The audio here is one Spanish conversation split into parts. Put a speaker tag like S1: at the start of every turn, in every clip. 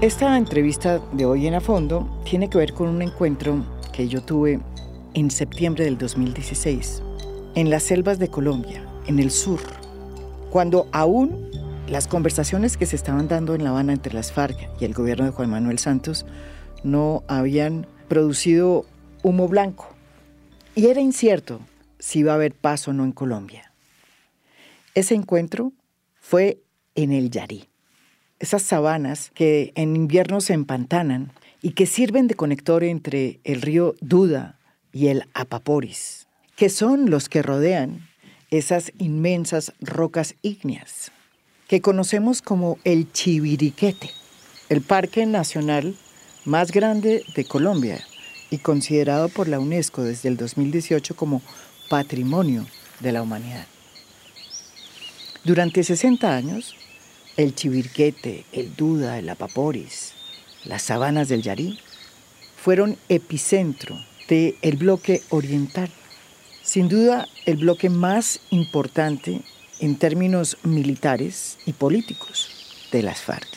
S1: Esta entrevista de hoy en A Fondo tiene que ver con un encuentro que yo tuve en septiembre del 2016 en las selvas de Colombia, en el sur, cuando aún las conversaciones que se estaban dando en La Habana entre las FARC y el gobierno de Juan Manuel Santos no habían producido humo blanco y era incierto si iba a haber paz o no en Colombia. Ese encuentro fue en el Yarí, esas sabanas que en invierno se empantanan y que sirven de conector entre el río Duda y el Apaporis, que son los que rodean esas inmensas rocas ígneas, que conocemos como el Chiviriquete, el parque nacional más grande de Colombia y considerado por la UNESCO desde el 2018 como Patrimonio de la Humanidad. Durante 60 años, el Chiviriquete, el Duda, el Apaporis, las sabanas del Yarí fueron epicentro del el bloque oriental. Sin duda, el bloque más importante en términos militares y políticos de las FARC.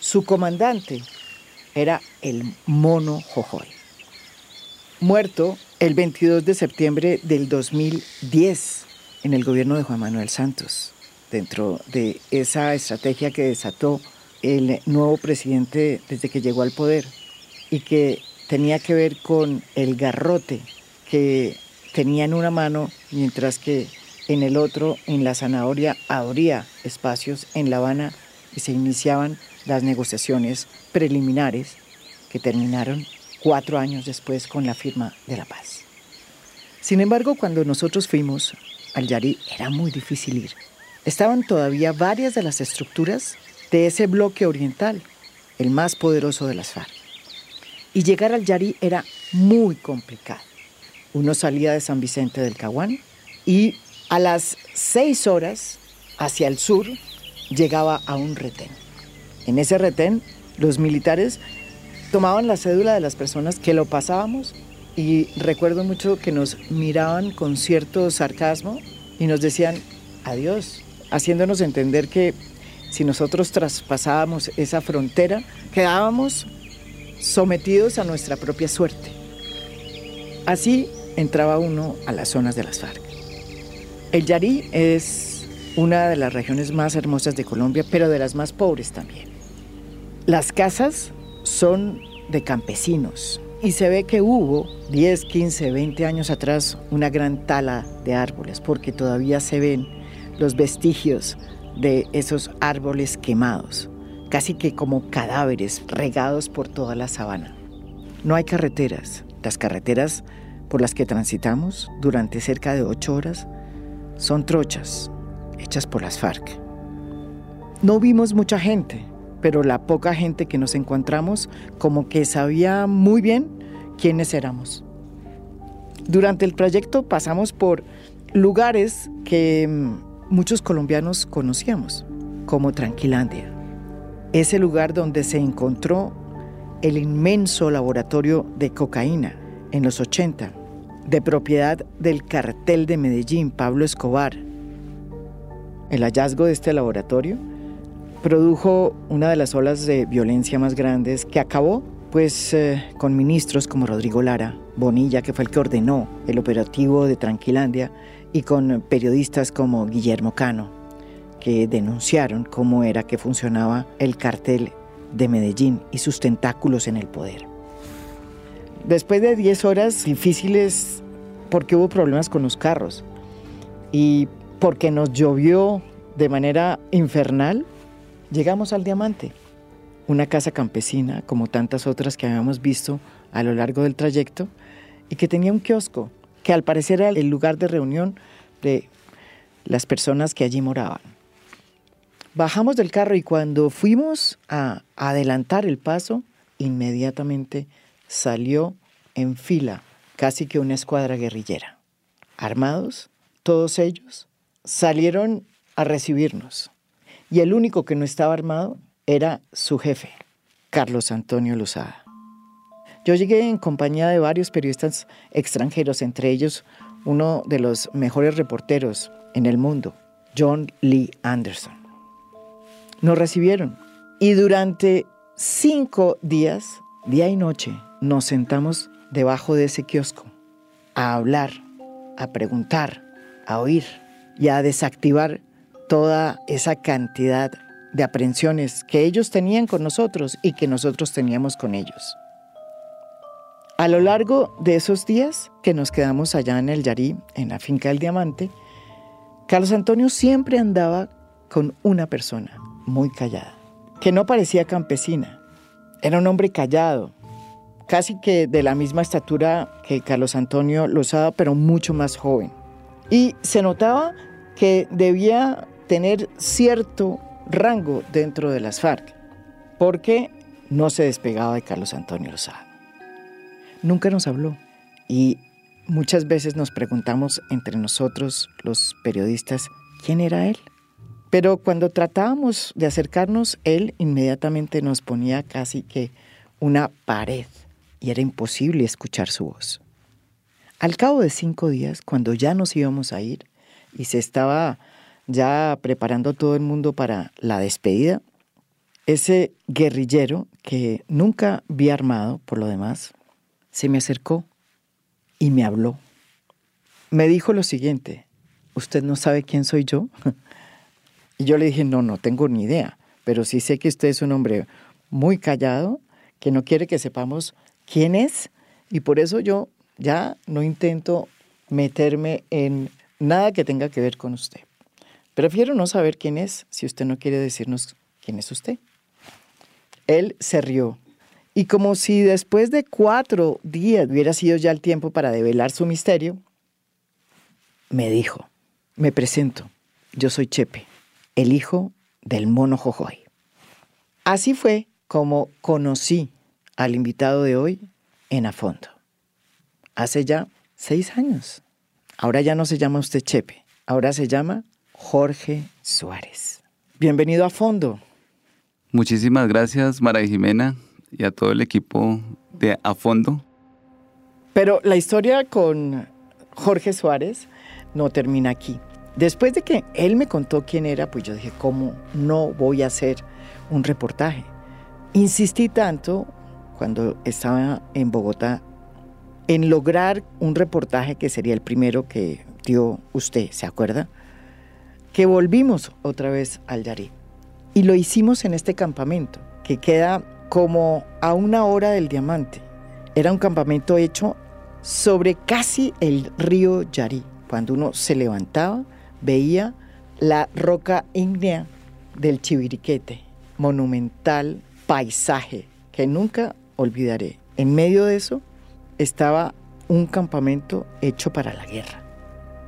S1: Su comandante era el Mono Jojoy, muerto el 22 de septiembre del 2010 en el gobierno de Juan Manuel Santos, dentro de esa estrategia que desató el nuevo presidente desde que llegó al poder y que tenía que ver con el garrote que tenía en una mano, mientras que en el otro, en la zanahoria, abría espacios en La Habana y se iniciaban las negociaciones preliminares que terminaron cuatro años después con la firma de la paz. Sin embargo, cuando nosotros fuimos al Yari era muy difícil ir. Estaban todavía varias de las estructuras de ese bloque oriental, el más poderoso de las FARC. Y llegar al Yari era muy complicado. Uno salía de San Vicente del Caguán y a las seis horas hacia el sur llegaba a un retén. En ese retén los militares tomaban la cédula de las personas que lo pasábamos y recuerdo mucho que nos miraban con cierto sarcasmo y nos decían adiós, haciéndonos entender que si nosotros traspasábamos esa frontera, quedábamos sometidos a nuestra propia suerte. Así entraba uno a las zonas de las FARC. El Yarí es una de las regiones más hermosas de Colombia, pero de las más pobres también. Las casas son de campesinos y se ve que hubo 10, 15, 20 años atrás una gran tala de árboles, porque todavía se ven los vestigios de esos árboles quemados, casi que como cadáveres regados por toda la sabana. No hay carreteras. Las carreteras por las que transitamos durante cerca de ocho horas son trochas hechas por las FARC. No vimos mucha gente, pero la poca gente que nos encontramos como que sabía muy bien quiénes éramos. Durante el trayecto pasamos por lugares que mm, muchos colombianos conocíamos, como Tranquilandia, ese lugar donde se encontró el inmenso laboratorio de cocaína en los 80, de propiedad del cartel de Medellín, Pablo Escobar. El hallazgo de este laboratorio produjo una de las olas de violencia más grandes que acabó pues eh, con ministros como Rodrigo Lara, Bonilla, que fue el que ordenó el operativo de Tranquilandia, y con periodistas como Guillermo Cano, que denunciaron cómo era que funcionaba el cartel de Medellín y sus tentáculos en el poder. Después de 10 horas difíciles, porque hubo problemas con los carros y porque nos llovió de manera infernal, Llegamos al Diamante, una casa campesina como tantas otras que habíamos visto a lo largo del trayecto y que tenía un kiosco que al parecer era el lugar de reunión de las personas que allí moraban. Bajamos del carro y cuando fuimos a adelantar el paso, inmediatamente salió en fila casi que una escuadra guerrillera. Armados, todos ellos, salieron a recibirnos y el único que no estaba armado era su jefe, Carlos Antonio Lozada. Yo llegué en compañía de varios periodistas extranjeros, entre ellos uno de los mejores reporteros en el mundo, John Lee Anderson. Nos recibieron y durante cinco días, día y noche, nos sentamos debajo de ese kiosco a hablar, a preguntar, a oír y a desactivar toda esa cantidad de aprensiones que ellos tenían con nosotros y que nosotros teníamos con ellos. A lo largo de esos días que nos quedamos allá en el Yarí, en la finca del Diamante, Carlos Antonio siempre andaba con una persona muy callada, que no parecía campesina. Era un hombre callado, casi que de la misma estatura que Carlos Antonio Lozada, pero mucho más joven. Y se notaba que debía tener cierto rango dentro de las FARC, porque no se despegaba de Carlos Antonio Lozada. Nunca nos habló y muchas veces nos preguntamos entre nosotros, los periodistas, quién era él. Pero cuando tratábamos de acercarnos, él inmediatamente nos ponía casi que una pared y era imposible escuchar su voz. Al cabo de cinco días, cuando ya nos íbamos a ir y se estaba ya preparando todo el mundo para la despedida, ese guerrillero que nunca vi armado por lo demás, se me acercó y me habló. Me dijo lo siguiente, ¿usted no sabe quién soy yo? Y yo le dije, no, no tengo ni idea, pero sí sé que usted es un hombre muy callado, que no quiere que sepamos quién es, y por eso yo ya no intento meterme en nada que tenga que ver con usted. Prefiero no saber quién es si usted no quiere decirnos quién es usted. Él se rió. Y como si después de cuatro días hubiera sido ya el tiempo para develar su misterio, me dijo, me presento, yo soy Chepe el hijo del mono Jojoy. Así fue como conocí al invitado de hoy en A Fondo. Hace ya seis años. Ahora ya no se llama usted Chepe, ahora se llama Jorge Suárez. Bienvenido a Fondo.
S2: Muchísimas gracias, Mara Jimena, y a todo el equipo de A Fondo.
S1: Pero la historia con Jorge Suárez no termina aquí. Después de que él me contó quién era, pues yo dije, ¿cómo no voy a hacer un reportaje? Insistí tanto cuando estaba en Bogotá en lograr un reportaje que sería el primero que dio usted, ¿se acuerda? Que volvimos otra vez al Yarí. Y lo hicimos en este campamento, que queda como a una hora del diamante. Era un campamento hecho sobre casi el río Yarí. Cuando uno se levantaba, veía la roca ígnea del Chiviriquete, monumental paisaje que nunca olvidaré. En medio de eso estaba un campamento hecho para la guerra,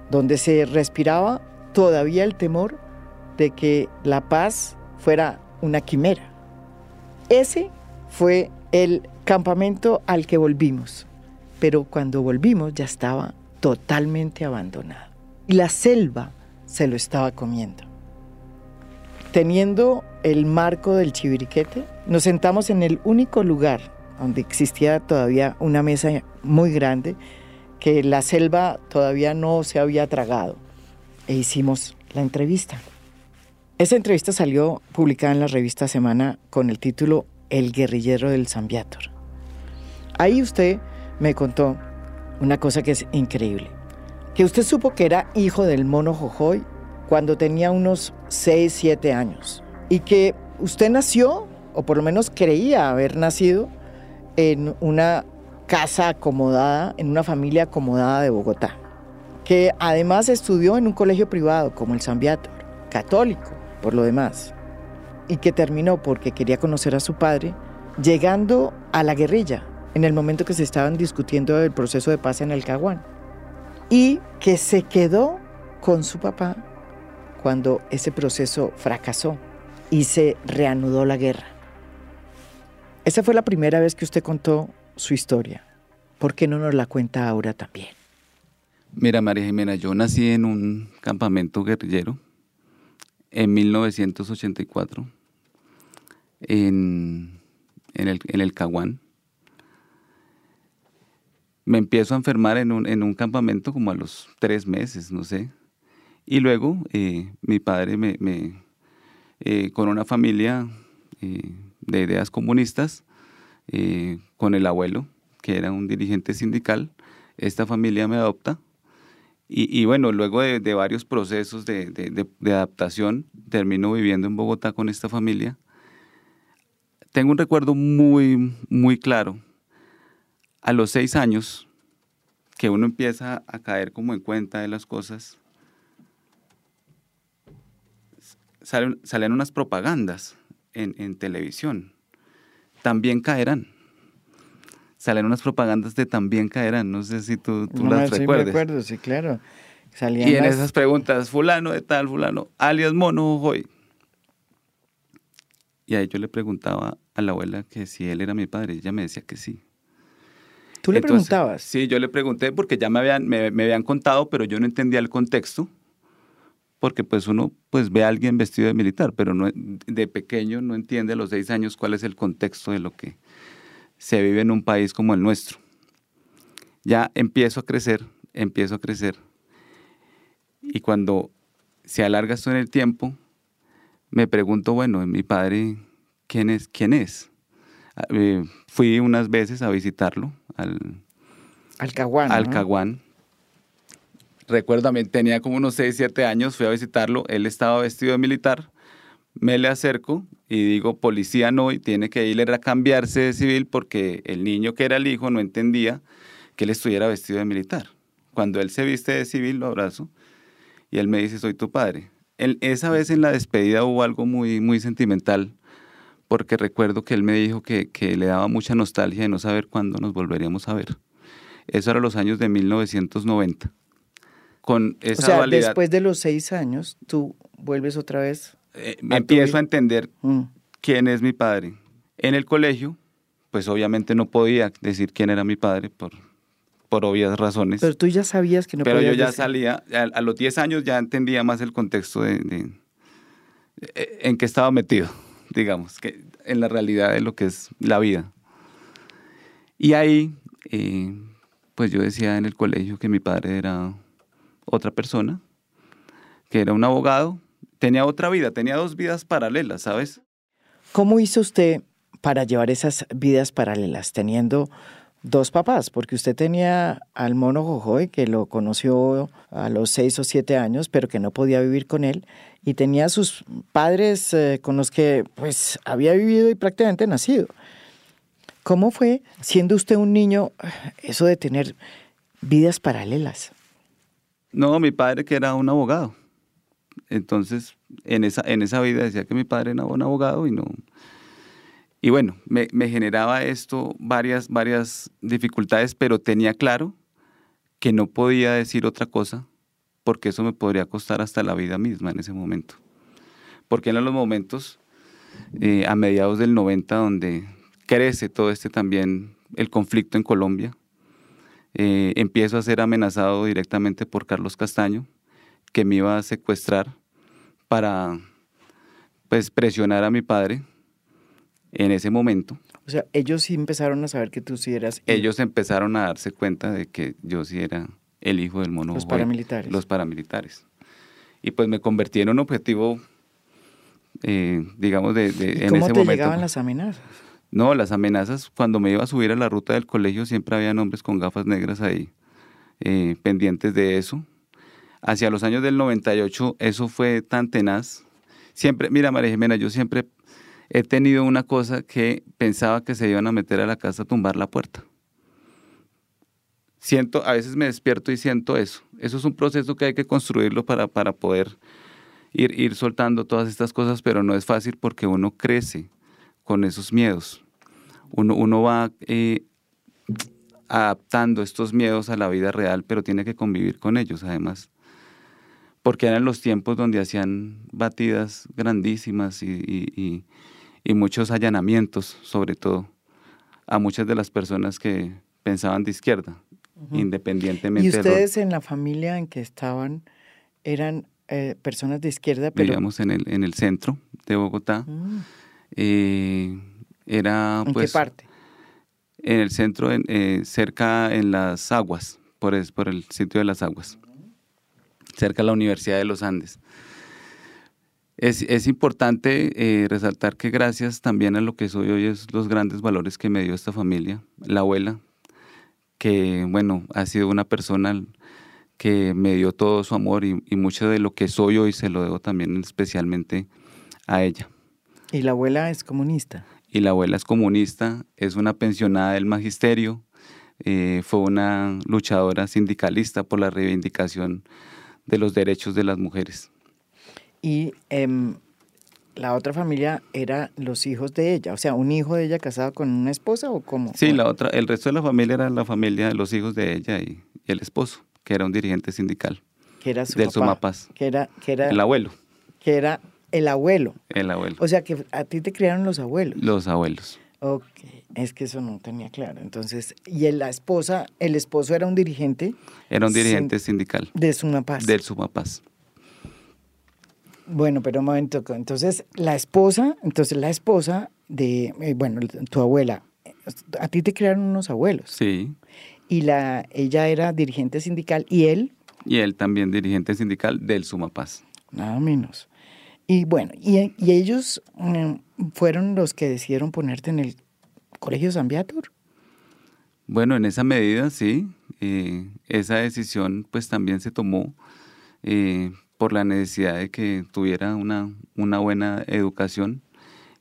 S1: donde se respiraba todavía el temor de que la paz fuera una quimera. Ese fue el campamento al que volvimos, pero cuando volvimos ya estaba totalmente abandonado. Y la selva se lo estaba comiendo. Teniendo el marco del chiviriquete, nos sentamos en el único lugar donde existía todavía una mesa muy grande que la selva todavía no se había tragado e hicimos la entrevista. Esa entrevista salió publicada en la revista Semana con el título El guerrillero del Zambiator. Ahí usted me contó una cosa que es increíble que usted supo que era hijo del mono Jojoy cuando tenía unos 6, 7 años y que usted nació, o por lo menos creía haber nacido, en una casa acomodada, en una familia acomodada de Bogotá, que además estudió en un colegio privado como el San Viator, católico por lo demás, y que terminó porque quería conocer a su padre, llegando a la guerrilla en el momento que se estaban discutiendo el proceso de paz en el Caguán y que se quedó con su papá cuando ese proceso fracasó y se reanudó la guerra. Esa fue la primera vez que usted contó su historia. ¿Por qué no nos la cuenta ahora también?
S2: Mira, María Jimena, yo nací en un campamento guerrillero en 1984 en, el, en el Caguán me empiezo a enfermar en un, en un campamento como a los tres meses, no sé. Y luego eh, mi padre me, me eh, con una familia, eh, de ideas comunistas, eh, con el abuelo, que era un dirigente sindical. Esta familia me adopta. Y, bueno, luego de, varios procesos de, adaptación, termino viviendo en Bogotá con esta familia. Tengo un recuerdo muy, muy claro. A los seis años, que uno empieza a caer como en cuenta de las cosas, salen, unas propagandas en, televisión. También caerán. Salen unas propagandas de también caerán. No sé si tú, tú las sí recuerdes.
S1: Acuerdo, sí, claro.
S2: y en esas preguntas, fulano de tal, fulano, alias mono hoy. Y ahí yo le preguntaba a la abuela que si él era mi padre. Ella me decía que sí.
S1: ¿Tú le preguntabas?
S2: Sí, yo le pregunté porque ya me habían, me, me habían contado, pero yo no entendía el contexto porque pues uno pues ve a alguien vestido de militar, pero no, de pequeño no entiende a los seis años cuál es el contexto de lo que se vive en un país como el nuestro. Ya empiezo a crecer, empiezo a crecer, y cuando se alarga esto en el tiempo, me pregunto, bueno, mi padre, ¿quién es? ¿Quién es? Ah, eh, fui unas veces a visitarlo al,
S1: al Caguán.
S2: Al Caguán recuerdo también, tenía como unos 6, 7 años, fui a visitarlo, él estaba vestido de militar, me le acerco y digo, policía no, y tiene que ir a cambiarse de civil porque el niño que era el hijo no entendía que él estuviera vestido de militar. Cuando él se viste de civil, lo abrazo y él me dice, soy tu padre. esa vez en la despedida hubo algo muy, muy sentimental, porque recuerdo que él me dijo que, que le daba mucha nostalgia de no saber cuándo nos volveríamos a ver. Eso era los años de 1990 con esa
S1: o sea, después de los seis años, tú vuelves otra vez.
S2: Eh, me empiezo a entender mm. quién es mi padre. En el colegio, pues obviamente no podía decir quién era mi padre por, por obvias razones.
S1: Pero tú ya sabías que no
S2: Pero
S1: yo
S2: ya salía, a, los diez años ya entendía más el contexto de, eh, en que estaba metido, digamos, que en la realidad de lo que es la vida. Y ahí, eh, pues yo decía en el colegio que mi padre era otra persona, que era un abogado, tenía otra vida, tenía dos vidas paralelas, ¿sabes?
S1: ¿Cómo hizo usted para llevar esas vidas paralelas, teniendo dos papás? Porque usted tenía al mono Jojoy, que lo conoció a los seis o siete años, pero que no podía vivir con él, y tenía a sus padres eh, con los que pues había vivido y prácticamente nacido. ¿Cómo fue, siendo usted un niño, eso de tener vidas paralelas?
S2: No, mi padre que era un abogado. Entonces, en esa, en esa vida decía que mi padre era un abogado y no... Y bueno, me, generaba esto varias, varias dificultades, pero tenía claro que no podía decir otra cosa porque eso me podría costar hasta la vida misma en ese momento. Porque eran los momentos eh, a mediados del 90 donde crece todo este también el conflicto en Colombia, eh, empiezo a ser amenazado directamente por Carlos Castaño, que me iba a secuestrar para pues, presionar a mi padre en ese momento.
S1: O sea, ellos sí empezaron a saber que tú sí eras...
S2: Ellos empezaron a darse cuenta de que yo sí era el hijo del mono.
S1: Los paramilitares.
S2: Los paramilitares. Y pues me convertí en un objetivo, eh, digamos, de, de
S1: ¿Cómo te llegaban las amenazas?
S2: No, las amenazas, cuando me iba a subir a la ruta del colegio, siempre había hombres con gafas negras ahí, eh, pendientes de eso. Hacia los años del 98, eso fue tan tenaz. Siempre, mira, María Jimena, yo siempre he tenido una cosa que pensaba que se iban a meter a la casa a tumbar la puerta. Siento, a veces me despierto y siento eso. Eso es un proceso que hay que construirlo para, para poder ir, ir soltando todas estas cosas, pero no es fácil porque uno crece con esos miedos. Uno, uno va eh, adaptando estos miedos a la vida real, pero tiene que convivir con ellos además. Porque eran los tiempos donde hacían batidas grandísimas y, muchos allanamientos, sobre todo, a muchas de las personas que pensaban de izquierda, independientemente.
S1: ¿Y ustedes en la familia en que estaban eran eh, personas de izquierda?
S2: Pero... Vivíamos en el, en el centro de Bogotá. Eh, era,
S1: ¿En
S2: pues,
S1: qué parte?
S2: En el centro, eh, cerca en las aguas, por el, por el sitio de las aguas, cerca de la Universidad de los Andes. Es, importante eh, resaltar que gracias también a lo que soy hoy es los grandes valores que me dio esta familia, la abuela, que bueno, ha sido una persona que me dio todo su amor y, y mucho de lo que soy hoy se lo debo también especialmente a ella.
S1: ¿Y la abuela es comunista?
S2: Y la abuela es comunista, es una pensionada del magisterio, eh, fue una luchadora sindicalista por la reivindicación de los derechos de las mujeres.
S1: Y em, la otra familia era los hijos de ella, o sea, un hijo de ella casado con una esposa o cómo?
S2: Sí, la otra, el resto de la familia era la familia de los hijos de ella y, el esposo, que era un dirigente sindical.
S1: Que era su
S2: del
S1: papá,
S2: Sumapaz.
S1: Que era, que era
S2: el abuelo.
S1: Que era el abuelo.
S2: El abuelo.
S1: O sea que a ti te criaron los abuelos.
S2: Los abuelos.
S1: Ok, es que eso no tenía claro. Entonces, ¿y la esposa, el esposo era un dirigente?
S2: Era un dirigente sindical.
S1: De Sumapaz.
S2: Del Sumapaz.
S1: Bueno, pero un momento, entonces la esposa, entonces la esposa de, eh, bueno, tu abuela, a ti te crearon unos abuelos.
S2: Sí.
S1: Y la, ella era dirigente sindical y él.
S2: Y él también dirigente sindical del Sumapaz.
S1: Nada menos. Y bueno, y, ellos mm, fueron los que decidieron ponerte en el Colegio San.
S2: Bueno, en esa medida sí. Eh, esa decisión pues también se tomó eh, por la necesidad de que tuviera una, una buena educación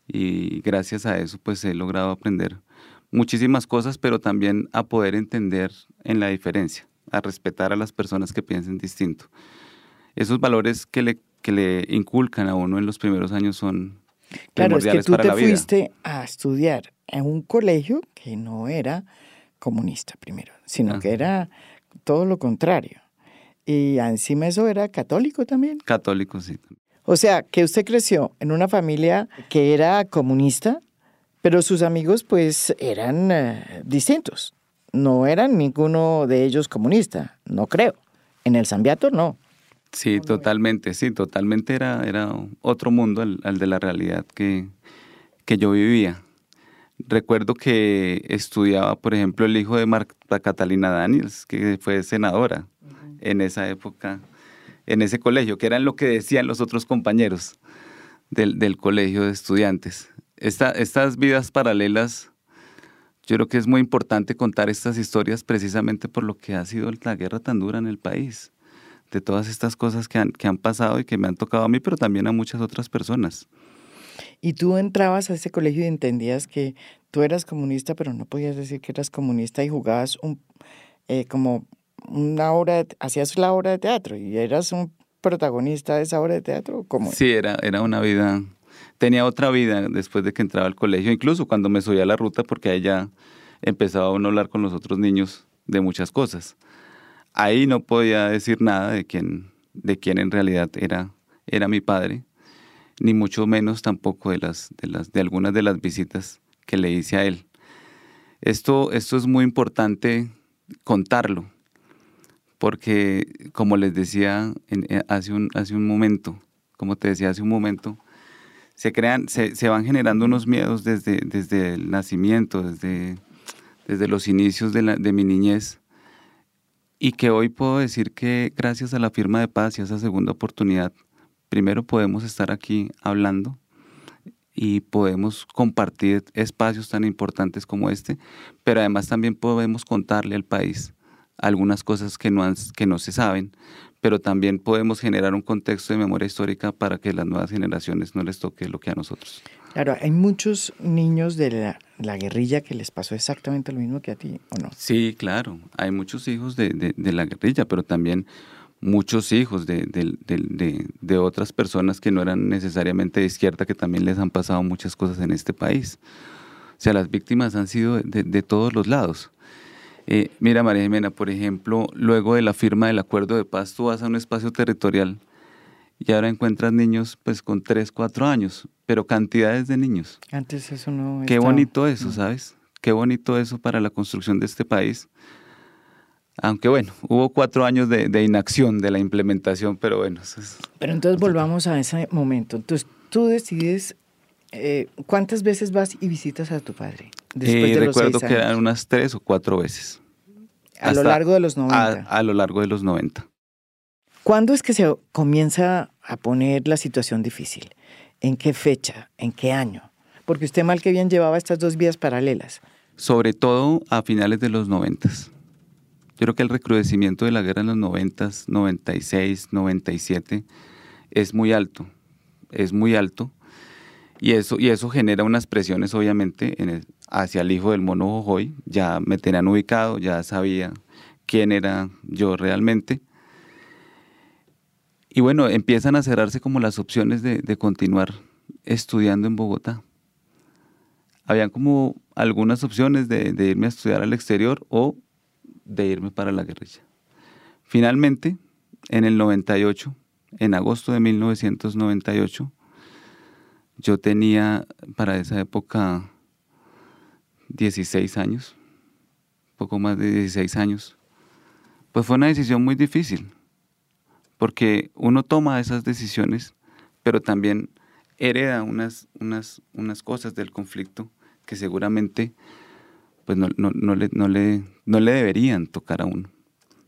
S2: y gracias a eso pues he logrado aprender muchísimas cosas, pero también a poder entender en la diferencia, a respetar a las personas que piensen distinto. Esos valores que le que le inculcan a uno en los primeros años son
S1: claro, es que tú te fuiste a estudiar en un colegio que no era comunista primero, sino que era todo lo contrario. Y encima eso era católico también.
S2: Católico, sí.
S1: O sea, que usted creció en una familia que era comunista, pero sus amigos pues eran eh, distintos. No eran ninguno de ellos comunista, no creo. En el Zambiato no.
S2: Sí, totalmente, sí, totalmente era, era otro mundo al, de la realidad que, que, yo vivía. Recuerdo que estudiaba, por ejemplo, el hijo de Marta Catalina Daniels, que fue senadora en esa época, en ese colegio, que eran lo que decían los otros compañeros del, del colegio de estudiantes. Esta, estas vidas paralelas, yo creo que es muy importante contar estas historias precisamente por lo que ha sido la guerra tan dura en el país de todas estas cosas que han, que han pasado y que me han tocado a mí, pero también a muchas otras personas.
S1: Y tú entrabas a ese colegio y entendías que tú eras comunista, pero no podías decir que eras comunista y jugabas un, eh, como una obra, hacías la obra de teatro y eras un protagonista de esa obra de teatro. ¿cómo?
S2: Sí, era, era una vida, tenía otra vida después de que entraba al colegio, incluso cuando me subía a la ruta, porque ahí ya empezaba a hablar con los otros niños de muchas cosas ahí no podía decir nada de quién, de quién en realidad era, era mi padre, ni mucho menos tampoco de, las, de, las, de algunas de las visitas que le hice a él. Esto, esto es muy importante contarlo, porque como les decía eh, hace, un, hace un momento, como te decía hace un momento, se crean, se, se van generando unos miedos desde, desde el nacimiento, desde, desde los inicios de, mi niñez, y que hoy puedo decir que gracias a la firma de paz y a esa segunda oportunidad, primero podemos estar aquí hablando y podemos compartir espacios tan importantes como este, pero además también podemos contarle al país algunas cosas que no, que no se saben, pero también podemos generar un contexto de memoria histórica para que las nuevas generaciones no les toque lo que a nosotros.
S1: Claro, hay muchos niños de la, guerrilla que les pasó exactamente lo mismo que a ti, ¿o no?
S2: Sí, claro, hay muchos hijos de, la guerrilla, pero también muchos hijos de, otras personas que no eran necesariamente de izquierda, que también les han pasado muchas cosas en este país. O sea, las víctimas han sido de, todos los lados. Eh, mira, María Jimena, por ejemplo, luego de la firma del acuerdo de paz, tú vas a un espacio territorial y ahora encuentras niños pues con 3, 4 años, pero cantidades de niños.
S1: Antes eso no...
S2: Qué bonito eso, ¿sabes? Qué bonito eso para la construcción de este país. Aunque bueno, hubo cuatro años de, inacción de la implementación, pero bueno.
S1: pero entonces volvamos a ese momento. Entonces tú decides, eh, ¿cuántas veces vas y visitas a tu padre?
S2: Después eh, recuerdo que eran unas tres o cuatro veces.
S1: A lo largo de los 90.
S2: A, a lo largo de los 90.
S1: ¿Cuándo es que se comienza a poner la situación difícil? ¿En qué fecha? ¿En qué año? Porque usted mal que bien llevaba estas dos vías paralelas.
S2: Sobre todo a finales de los noventas. Yo creo que el recrudecimiento de la guerra en los noventas, 96, 97, es muy alto. Es muy alto. Y eso, y eso genera unas presiones, obviamente, en hacia el hijo del mono Jojoy. Ya me tenían ubicado, ya sabía quién era yo realmente. Y bueno, empiezan a cerrarse como las opciones de, continuar estudiando en Bogotá. Habían como algunas opciones de, de irme a estudiar al exterior o de irme para la guerrilla. Finalmente, en el 98, en agosto de 1998, yo tenía para esa época 16 años, poco más de 16 años. Pues fue una decisión muy difícil, porque uno toma esas decisiones, pero también hereda unas, unas, unas cosas del conflicto que seguramente pues no, le, no, le, no le deberían tocar a uno.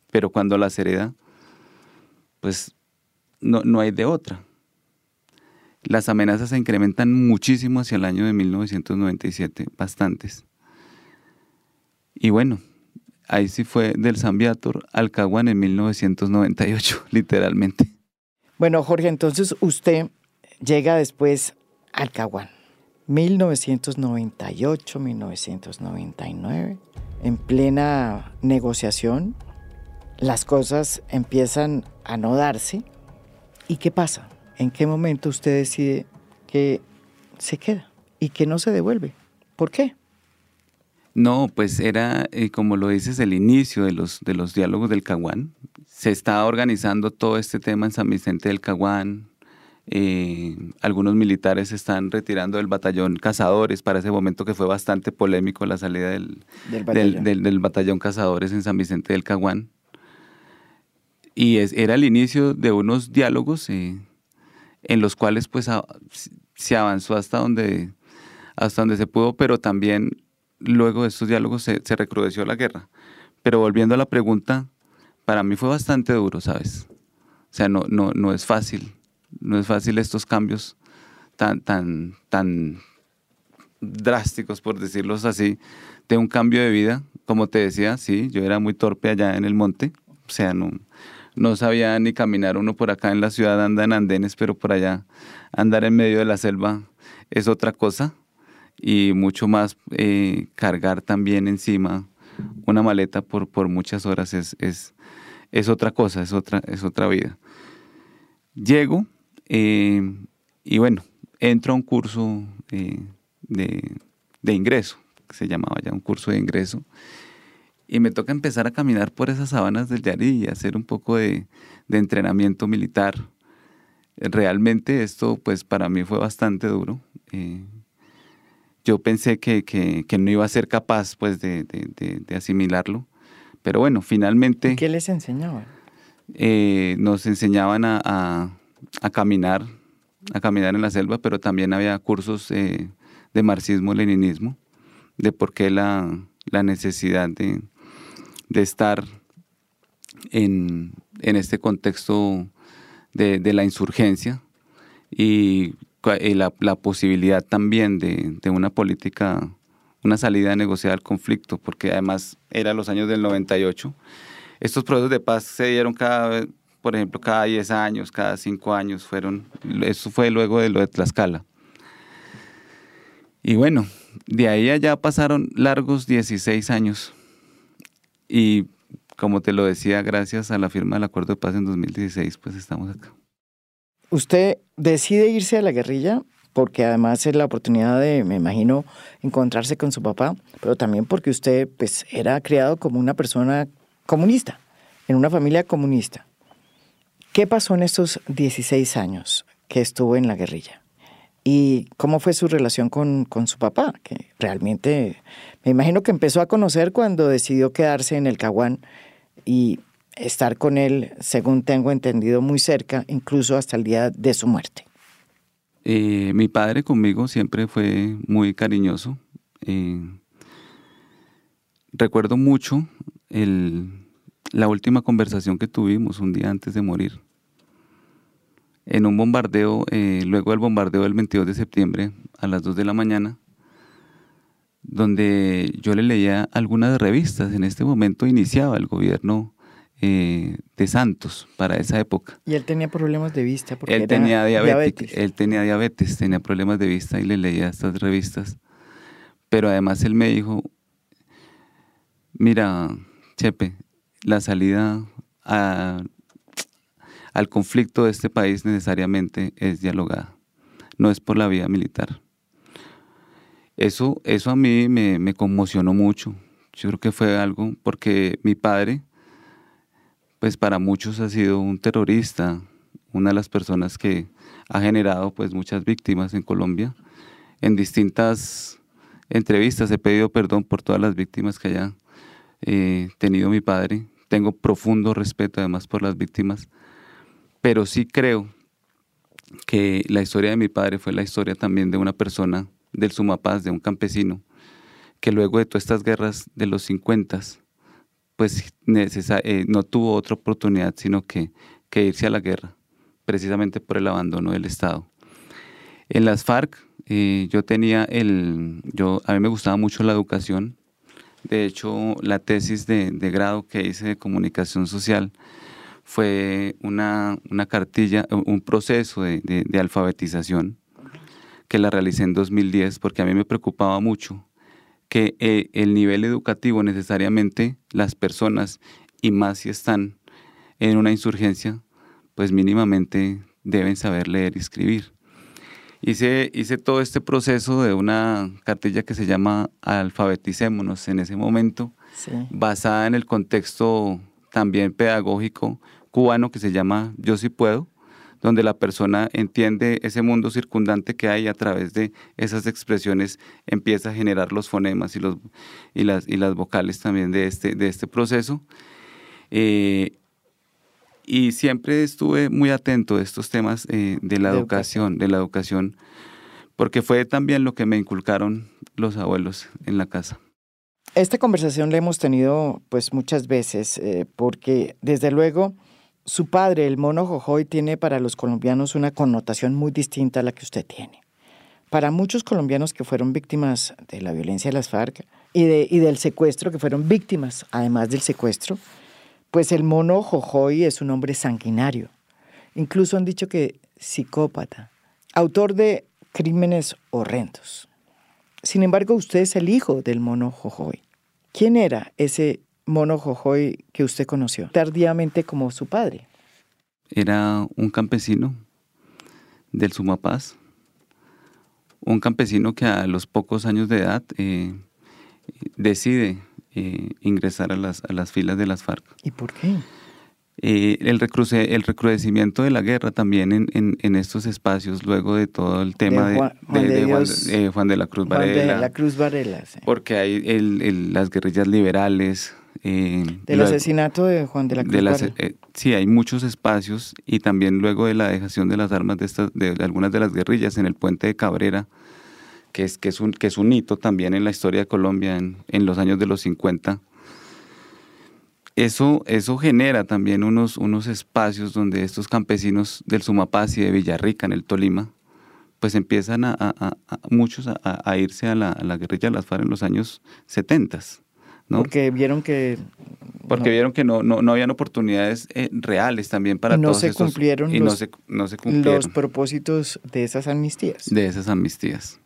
S2: Pero cuando las hereda, pues no, no hay de otra. Las amenazas se incrementan muchísimo hacia el año de 1997, bastantes. Y bueno, ahí sí fue del Zambiator al Caguán en 1998, literalmente.
S1: Bueno, Jorge, entonces usted llega después al Caguán. 1998, 1999, en plena negociación, las cosas empiezan a no darse. ¿Y qué pasa? ¿En qué momento usted decide que se queda y que no se devuelve? ¿Por qué?
S2: No, pues era, eh, como lo dices, el inicio de los, de los diálogos del Caguán. Se estaba organizando todo este tema en San Vicente del Caguán. Eh, algunos militares están retirando del batallón Cazadores para ese momento que fue bastante polémico la salida del, del, batallón. Cazadores en San Vicente del Caguán. Y es, era el inicio de unos diálogos eh, en los cuales pues se avanzó hasta donde, hasta donde se pudo, pero también luego de estos diálogos se, recrudeció la guerra. Pero volviendo a la pregunta, para mí fue bastante duro, ¿sabes? O sea, no, no, no es fácil, no es fácil estos cambios tan, tan, tan drásticos, por decirlo así, de un cambio de vida. Como te decía, sí, yo era muy torpe allá en el monte, o sea, no, no sabía ni caminar uno por acá en la ciudad, anda en andenes, pero por allá andar en medio de la selva es otra cosa y mucho más eh, cargar también encima una maleta por, por muchas horas es, es, es, otra cosa, es otra, es otra vida. Llego eh, y bueno, entro a un curso eh, de, de, ingreso, que se llamaba ya un curso de ingreso, y me toca empezar a caminar por esas sabanas del Yari y hacer un poco de, de entrenamiento militar. Realmente esto pues para mí fue bastante duro yo pensé que, que, no iba a ser capaz pues de, de, asimilarlo. Pero bueno, finalmente...
S1: ¿Qué les enseñaban?
S2: Eh, nos enseñaban a, a, caminar, a caminar en la selva, pero también había cursos eh, de marxismo-leninismo, de por qué la, la necesidad de, de estar en, en, este contexto de, de la insurgencia y la, la posibilidad también de, de, una política, una salida negociada al conflicto, porque además era los años del 98. Estos procesos de paz se dieron cada, por ejemplo, cada 10 años, cada 5 años, fueron, eso fue luego de lo de Tlaxcala. Y bueno, de ahí allá pasaron largos 16 años. Y como te lo decía, gracias a la firma del acuerdo de paz en 2016, pues estamos acá.
S1: Usted decide irse a la guerrilla porque además es la oportunidad de, me imagino, encontrarse con su papá, pero también porque usted pues, era criado como una persona comunista, en una familia comunista. ¿Qué pasó en estos 16 años que estuvo en la guerrilla? ¿Y cómo fue su relación con, su papá? Que realmente me imagino que empezó a conocer cuando decidió quedarse en el Caguán y estar con él, según tengo entendido, muy cerca, incluso hasta el día de su muerte.
S2: Eh, mi padre conmigo siempre fue muy cariñoso. Eh, recuerdo mucho el, la última conversación que tuvimos un día antes de morir. En un bombardeo, eh, luego del bombardeo del 22 de septiembre a las 2 de la mañana, donde yo le leía algunas revistas. En este momento iniciaba el gobierno eh, de Santos para esa época.
S1: Y él tenía problemas de vista
S2: porque él tenía diabetes. Él tenía diabetes, tenía problemas de vista y le leía estas revistas. Pero además él me dijo, mira, Chepe, la salida al conflicto de este país necesariamente es dialogada, no es por la vía militar. Eso, eso a mí me, me conmocionó mucho. Yo creo que fue algo porque mi padre, pues para muchos ha sido un terrorista, una de las personas que ha generado pues muchas víctimas en Colombia. En distintas entrevistas he pedido perdón por todas las víctimas que haya eh, tenido mi padre. Tengo profundo respeto además por las víctimas, pero sí creo que la historia de mi padre fue la historia también de una persona del Sumapaz, de un campesino, que luego de todas estas guerras de los 50, pues eh, no tuvo otra oportunidad sino que, que, irse a la guerra, precisamente por el abandono del Estado. En las FARC eh, yo tenía el, yo, a mí me gustaba mucho la educación, de hecho la tesis de, grado que hice de comunicación social fue una, una cartilla, un proceso de, de alfabetización que la realicé en 2010 porque a mí me preocupaba mucho que eh, el nivel educativo necesariamente las personas y más si están en una insurgencia, pues mínimamente deben saber leer y escribir. Hice, hice todo este proceso de una cartilla que se llama Alfabeticémonos en ese momento, basada en el contexto también pedagógico cubano que se llama Yo sí puedo, donde la persona entiende ese mundo circundante que hay a través de esas expresiones empieza a generar los fonemas y, los, y, las, y las vocales también de este, de este proceso. Eh, y siempre estuve muy atento a estos temas eh, de la educación, de la educación, porque fue también lo que me inculcaron los abuelos en la casa.
S1: Esta conversación la hemos tenido pues muchas veces, eh, porque desde luego su padre, el mono Jojoy, tiene para los colombianos una connotación muy distinta a la que usted tiene. Para muchos colombianos que fueron víctimas de la violencia de las FARC y, de, y del secuestro, que fueron víctimas además del secuestro, pues el mono Jojoy es un hombre sanguinario. Incluso han dicho que psicópata, autor de crímenes horrendos. Sin embargo, usted es el hijo del mono Jojoy. ¿Quién era ese mono Jojoy que usted conoció tardíamente como su padre?
S2: Era un campesino del Sumapaz, un campesino que a los pocos años de edad eh, decide eh, ingresar a las, a las, filas de las FARC.
S1: ¿Y por qué?
S2: Eh, el, el recrudecimiento de la guerra también en, en, estos espacios, luego de todo el tema de Juan, de, la Cruz Varela.
S1: Juan de la Cruz Varela,
S2: Porque hay el, las guerrillas liberales,
S1: eh, del asesinato de Juan de la Cruz.
S2: Eh, sí, hay muchos espacios y también luego de la dejación de las armas de, estas, de, algunas de las guerrillas en el puente de Cabrera, que es, que es, un, que es un hito también en la historia de Colombia en, en los años de los 50. Eso, eso genera también unos, unos espacios donde estos campesinos del Sumapaz y de Villarrica, en el Tolima, pues empiezan a, a, muchos a, irse a la, la, guerrilla de las FARC en los años 70.
S1: Porque vieron que...
S2: Porque vieron que no, no, habían oportunidades eh, reales también para
S1: no
S2: todos
S1: se cumplieron
S2: y
S1: los,
S2: no, se, no se cumplieron
S1: los propósitos de esas amnistías.
S2: De esas amnistías.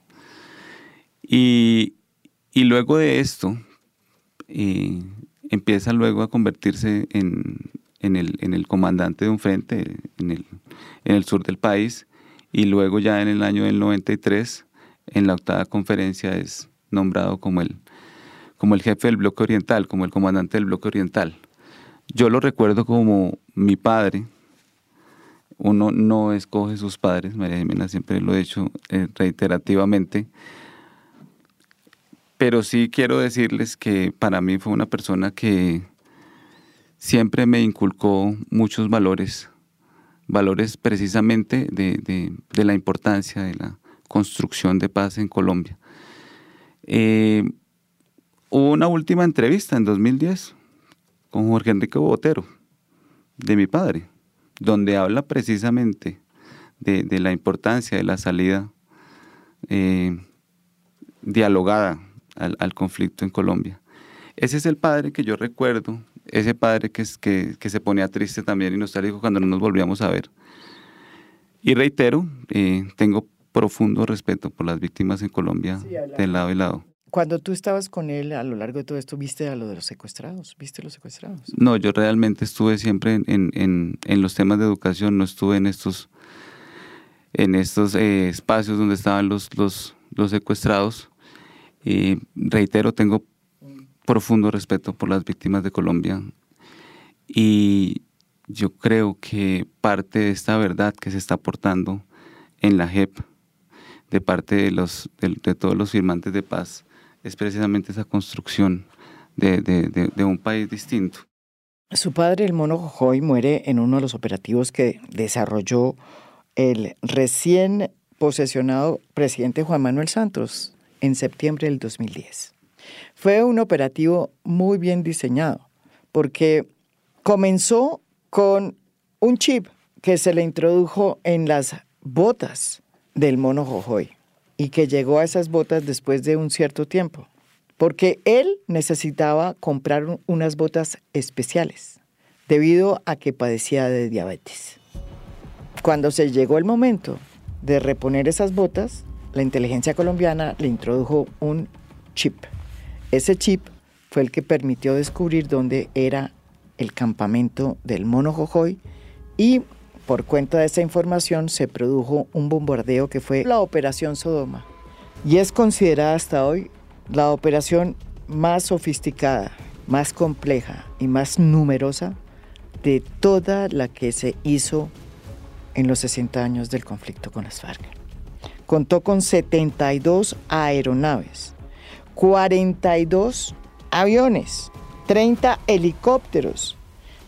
S2: Y, y luego de esto, eh, empieza luego a convertirse en, en, el, en el comandante de un frente en el, en el sur del país y luego ya en el año del 93, en la octava conferencia, es nombrado como el como el jefe del bloque oriental, como el comandante del bloque oriental. Yo lo recuerdo como mi padre. Uno no escoge sus padres, María Jimena siempre lo he hecho eh, reiterativamente. Pero sí quiero decirles que para mí fue una persona que siempre me inculcó muchos valores, valores precisamente de, de la importancia de la construcción de paz en Colombia. Eh, Hubo una última entrevista en 2010 con Jorge Enrique Botero, de mi padre, donde habla precisamente de, la importancia de la salida eh, dialogada al, conflicto en Colombia. Ese es el padre que yo recuerdo, ese padre que, que, que se ponía triste también y nostálgico cuando no nos volvíamos a ver. Y reitero, eh, tengo profundo respeto por las víctimas en Colombia de lado y lado.
S1: Cuando tú estabas con él a lo largo de todo esto, ¿viste a lo de los secuestrados? ¿Viste los secuestrados?
S2: No, yo realmente estuve siempre en, en, en los temas de educación, no estuve en estos, en estos eh, espacios donde estaban los, los, los secuestrados. Y reitero, tengo profundo respeto por las víctimas de Colombia. Y yo creo que parte de esta verdad que se está aportando en la JEP, de parte de, los, de, todos los firmantes de paz, es precisamente esa construcción de, un país distinto.
S1: Su padre, el mono Jojoy, muere en uno de los operativos que desarrolló el recién posesionado presidente Juan Manuel Santos en septiembre del 2010. Fue un operativo muy bien diseñado porque comenzó con un chip que se le introdujo en las botas del mono Jojoy y que llegó a esas botas después de un cierto tiempo, porque él necesitaba comprar unas botas especiales debido a que padecía de diabetes. Cuando se llegó el momento de reponer esas botas, la inteligencia colombiana le introdujo un chip. Ese chip fue el que permitió descubrir dónde era el campamento del mono Jojoy y por cuenta de esa información se produjo un bombardeo que fue la Operación Sodoma y es considerada hasta hoy la operación más sofisticada, más compleja y más numerosa de toda la que se hizo en los 60 años del conflicto con las FARC. Contó con 72 aeronaves, 42 aviones, 30 helicópteros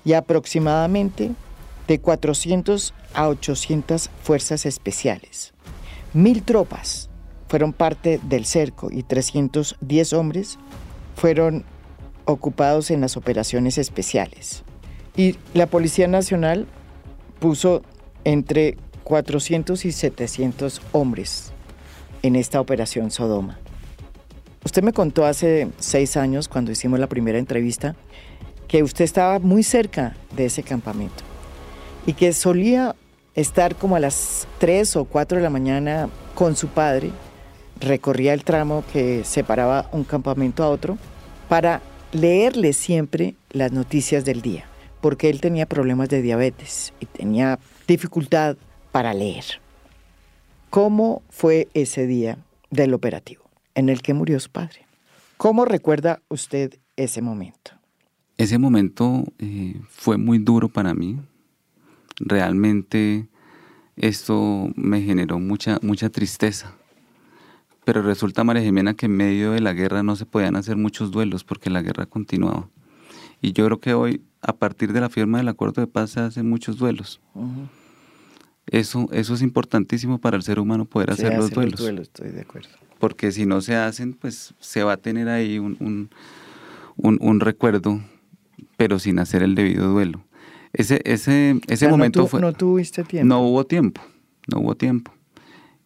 S1: y aproximadamente de 400 a 800 fuerzas especiales. Mil tropas fueron parte del cerco y 310 hombres fueron ocupados en las operaciones especiales. Y la Policía Nacional puso entre 400 y 700 hombres en esta operación Sodoma. Usted me contó hace seis años, cuando hicimos la primera entrevista, que usted estaba muy cerca de ese campamento y que solía estar como a las 3 o 4 de la mañana con su padre, recorría el tramo que separaba un campamento a otro para leerle siempre las noticias del día, porque él tenía problemas de diabetes y tenía dificultad para leer. ¿Cómo fue ese día del operativo en el que murió su padre? ¿Cómo recuerda usted ese momento?
S2: Ese momento eh, fue muy duro para mí. Realmente esto me generó mucha, mucha tristeza. Pero resulta, María Jimena, que en medio de la guerra no se podían hacer muchos duelos porque la guerra continuaba. Y yo creo que hoy, a partir de la firma del acuerdo de paz, se hacen muchos duelos. Eso, eso es importantísimo para el ser humano poder hacer los duelos.
S1: estoy de acuerdo.
S2: Porque si no se hacen, pues se va a tener ahí un, un, un recuerdo pero sin hacer el debido duelo. Ese, ese, ese momento fue...
S1: No tuviste tiempo.
S2: No hubo tiempo, no hubo tiempo.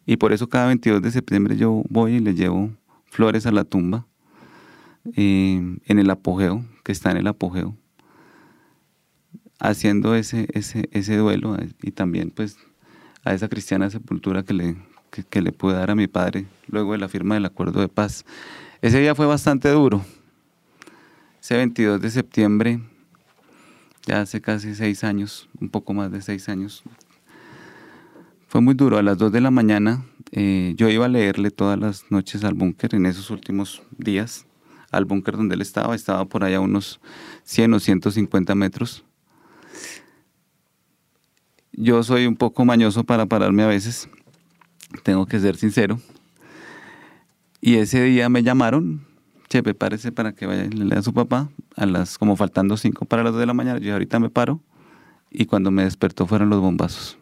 S2: Y por eso cada 22 de septiembre yo voy y le llevo flores a la tumba eh, en el apogeo, que está en el apogeo, haciendo ese, ese, ese duelo y también pues a esa cristiana sepultura que le, que le pude dar a mi padre luego de la firma del acuerdo de paz. Ese día fue bastante duro, ese 22 de septiembre, ya hace casi seis años, un poco más de seis años, fue muy duro. A las 2 de la mañana eh, yo iba a leerle todas las noches al búnker en esos últimos días, al búnker donde él estaba, estaba por allá unos 100 o 150 metros. Yo soy un poco mañoso para pararme a veces, tengo que ser sincero. Y ese día me llamaron che, prepárese para que vaya y le lea a su papá, a las, como faltando cinco para las dos de la mañana, yo ahorita me paro, y cuando me despertó fueron los bombazos.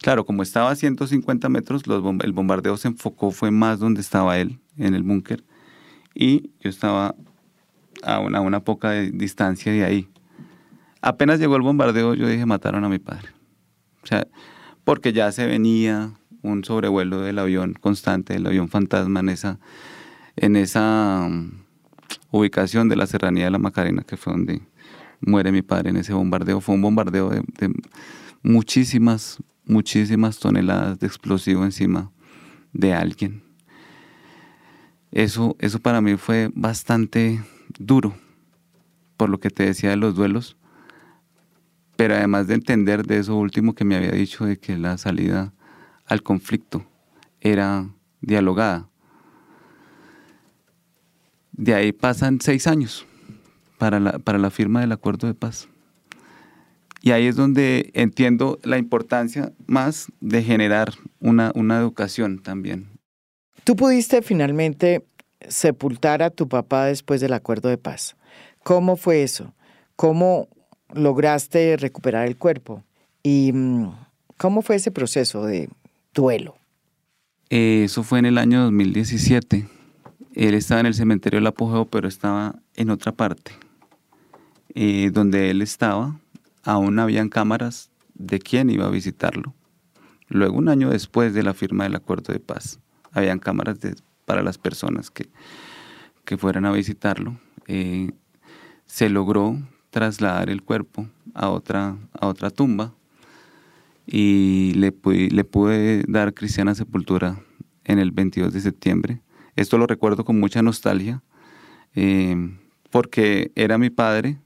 S2: Claro, como estaba a 150 metros, los el bombardeo se enfocó, fue más donde estaba él, en el búnker, y yo estaba a una, una poca distancia de ahí. Apenas llegó el bombardeo, yo dije, mataron a mi padre. O sea, porque ya se venía un sobrevuelo del avión constante, del avión fantasma en esa, en esa um, ubicación de la serranía de la Macarena, que fue donde muere mi padre en ese bombardeo. Fue un bombardeo de, muchísimas, muchísimas toneladas de explosivo encima de alguien. Eso, eso para mí fue bastante duro, por lo que te decía de los duelos, pero además de entender de eso último que me había dicho de que la salida al conflicto era dialogada. De ahí pasan seis años para la, para la firma del acuerdo de paz. Y ahí es donde entiendo la importancia más de generar una, una educación también.
S1: Tú pudiste finalmente sepultar a tu papá después del acuerdo de paz. ¿Cómo fue eso? ¿Cómo lograste recuperar el cuerpo? ¿Y mm, cómo fue ese proceso de duelo?
S2: Eh, eso fue en el año 2017. Él estaba en el cementerio del apogeo, pero estaba en otra parte. Eh, donde él estaba, aún habían cámaras de quién iba a visitarlo. Luego, un año después de la firma del acuerdo de paz, habían cámaras para las personas que, que fueran a visitarlo. Eh, se logró trasladar el cuerpo a otra, a otra tumba y le, le pude dar cristiana sepultura en el 22 de septiembre. Esto lo recuerdo con mucha nostalgia, eh, porque era mi padre.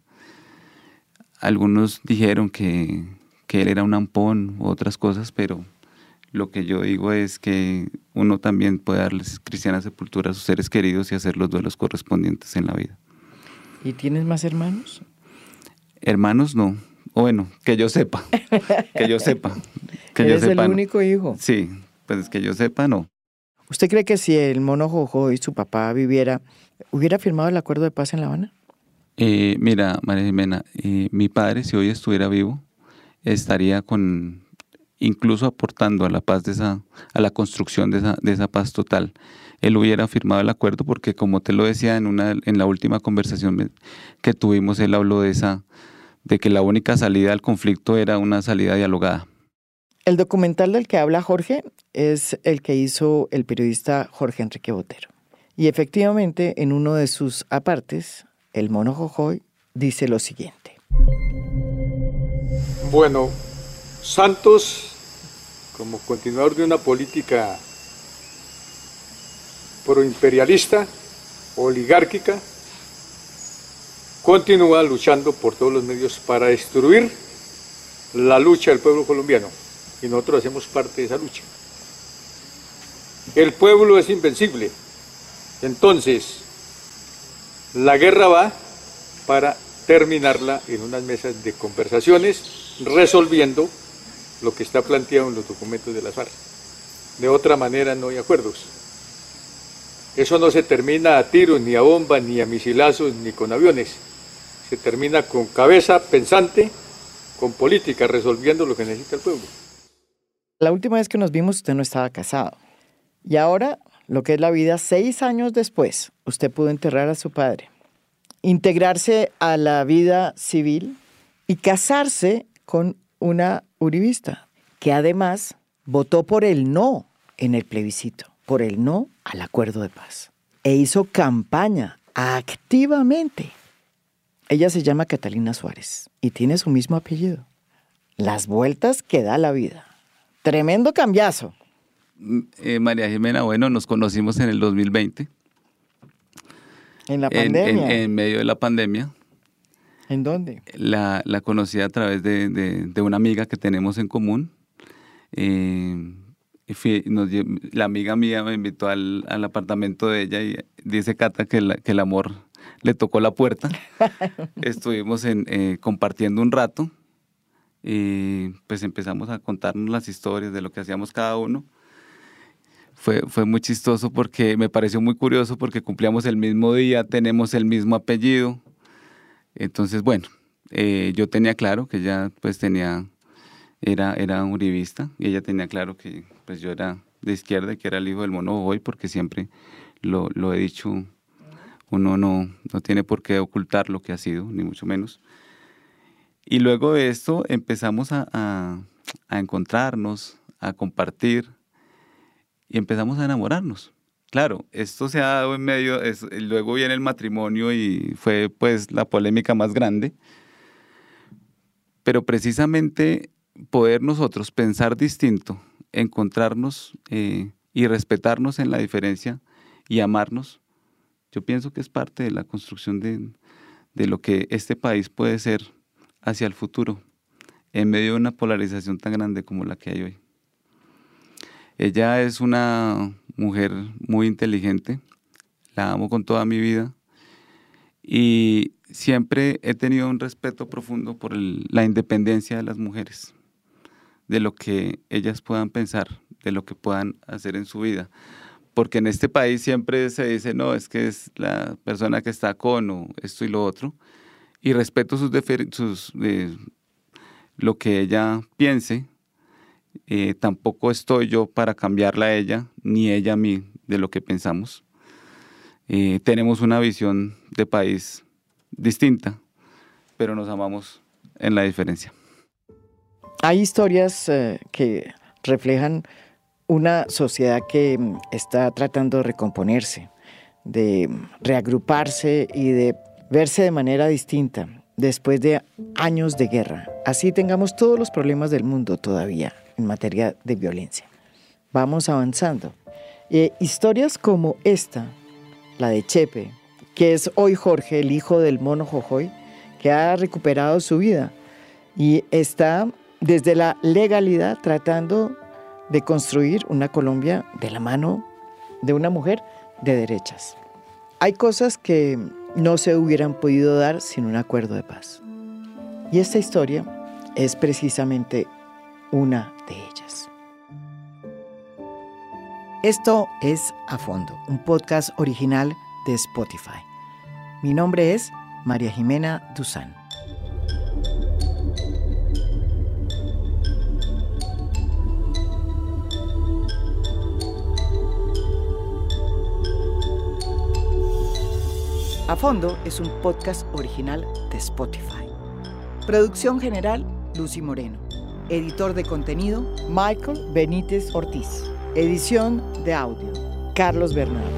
S2: Algunos dijeron que, que él era un ampón u otras cosas, pero lo que yo digo es que uno también puede darles cristiana sepultura a sus seres queridos y hacer los duelos correspondientes en la vida.
S1: ¿Y tienes más hermanos?
S2: Hermanos no. O bueno, que yo sepa. que yo sepa.
S1: Que ¿Eres yo sepa, el único hijo?
S2: Sí, pues que yo sepa, no.
S1: ¿Usted cree que si el mono Jojo y su papá viviera, hubiera firmado el acuerdo de paz en La Habana?
S2: Eh, mira, María Jimena, eh, mi padre, si hoy estuviera vivo, estaría con incluso aportando a la paz de esa, a la construcción de esa, de esa paz total. Él hubiera firmado el acuerdo porque, como te lo decía en una, en la última conversación que tuvimos, él habló de esa, de que la única salida al conflicto era una salida dialogada.
S1: El documental del que habla Jorge es el que hizo el periodista Jorge Enrique Botero. Y efectivamente, en uno de sus apartes, el mono Jojoy dice lo siguiente.
S3: Bueno, Santos, como continuador de una política proimperialista, oligárquica, continúa luchando por todos los medios para destruir la lucha del pueblo colombiano. Y nosotros hacemos parte de esa lucha. El pueblo es invencible. Entonces, la guerra va para terminarla en unas mesas de conversaciones, resolviendo lo que está planteado en los documentos de la FARC. De otra manera no hay acuerdos. Eso no se termina a tiros, ni a bombas, ni a misilazos, ni con aviones. Se termina con cabeza pensante, con política, resolviendo lo que necesita el pueblo.
S1: La última vez que nos vimos usted no estaba casado. Y ahora, lo que es la vida, seis años después, usted pudo enterrar a su padre, integrarse a la vida civil y casarse con una uribista, que además votó por el no en el plebiscito, por el no al acuerdo de paz. E hizo campaña activamente. Ella se llama Catalina Suárez y tiene su mismo apellido. Las vueltas que da la vida. Tremendo cambiazo.
S2: Mm, eh, María Jimena, bueno, nos conocimos en el 2020.
S1: En la pandemia.
S2: en medio de la pandemia.
S1: ¿En dónde?
S2: La, la conocí a través de, de, una amiga que tenemos en común. Eh, la amiga mía me invitó al, al, apartamento de ella y dice Cata que, que el amor le tocó la puerta. Estuvimos en, eh, compartiendo un rato y pues empezamos a contarnos las historias de lo que hacíamos cada uno. Fue, fue muy chistoso porque me pareció muy curioso porque cumplíamos el mismo día, tenemos el mismo apellido, entonces, bueno, eh, yo tenía claro que ella pues tenía, era, era uribista y ella tenía claro que pues yo era de izquierda y que era el hijo del mono hoy porque siempre lo, lo he dicho Uno no, no tiene por qué ocultar lo que ha sido, ni mucho menos. Y luego de esto empezamos a, a encontrarnos, a compartir y empezamos a enamorarnos. Claro, esto se ha dado en medio, luego viene el matrimonio y fue pues la polémica más grande, pero precisamente poder nosotros pensar distinto, encontrarnos eh, y respetarnos en la diferencia y amarnos, yo pienso que es parte de la construcción de, de lo que este país puede ser hacia el futuro, en medio de una polarización tan grande como la que hay hoy. Ella es una mujer muy inteligente, la amo con toda mi vida y siempre he tenido un respeto profundo por la independencia de las mujeres, de lo que ellas puedan pensar, de lo que puedan hacer en su vida. Porque en este país siempre se dice, no, es que es la persona que está con o esto y lo otro. Y respeto sus, sus eh, lo que ella piense, eh, tampoco estoy yo para cambiarla a ella, ni ella a mí, de lo que pensamos. Eh, tenemos una visión de país distinta, pero nos amamos en la diferencia.
S1: Hay historias que reflejan una sociedad que mm, está tratando de recomponerse, de reagruparse y de verse de manera distinta después de años de guerra. Así tengamos todos los problemas del mundo todavía en materia de violencia. Vamos avanzando. Eh, historias como esta, la de Chepe, que es hoy Jorge, el hijo del mono Jojoy, que ha recuperado su vida y está desde la legalidad tratando de construir una Colombia de la mano de una mujer de derechas. Hay cosas que no se hubieran podido dar sin un acuerdo de paz. Y esta historia es precisamente una de ellas. Esto es A Fondo, un podcast original de Spotify. Mi nombre es María Jimena Duzán. A Fondo es un podcast original de Spotify. Producción general, Lucy Moreno. Editor de contenido, Michael Benítez Ortiz. Edición de audio, Carlos Bernardo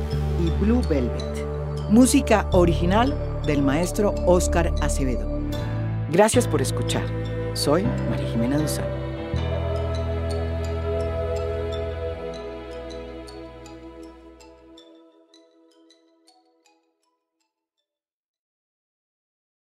S1: y Blue Velvet. Música original del maestro Oscar Acevedo. Gracias por escuchar. Soy María Jimena Duzán.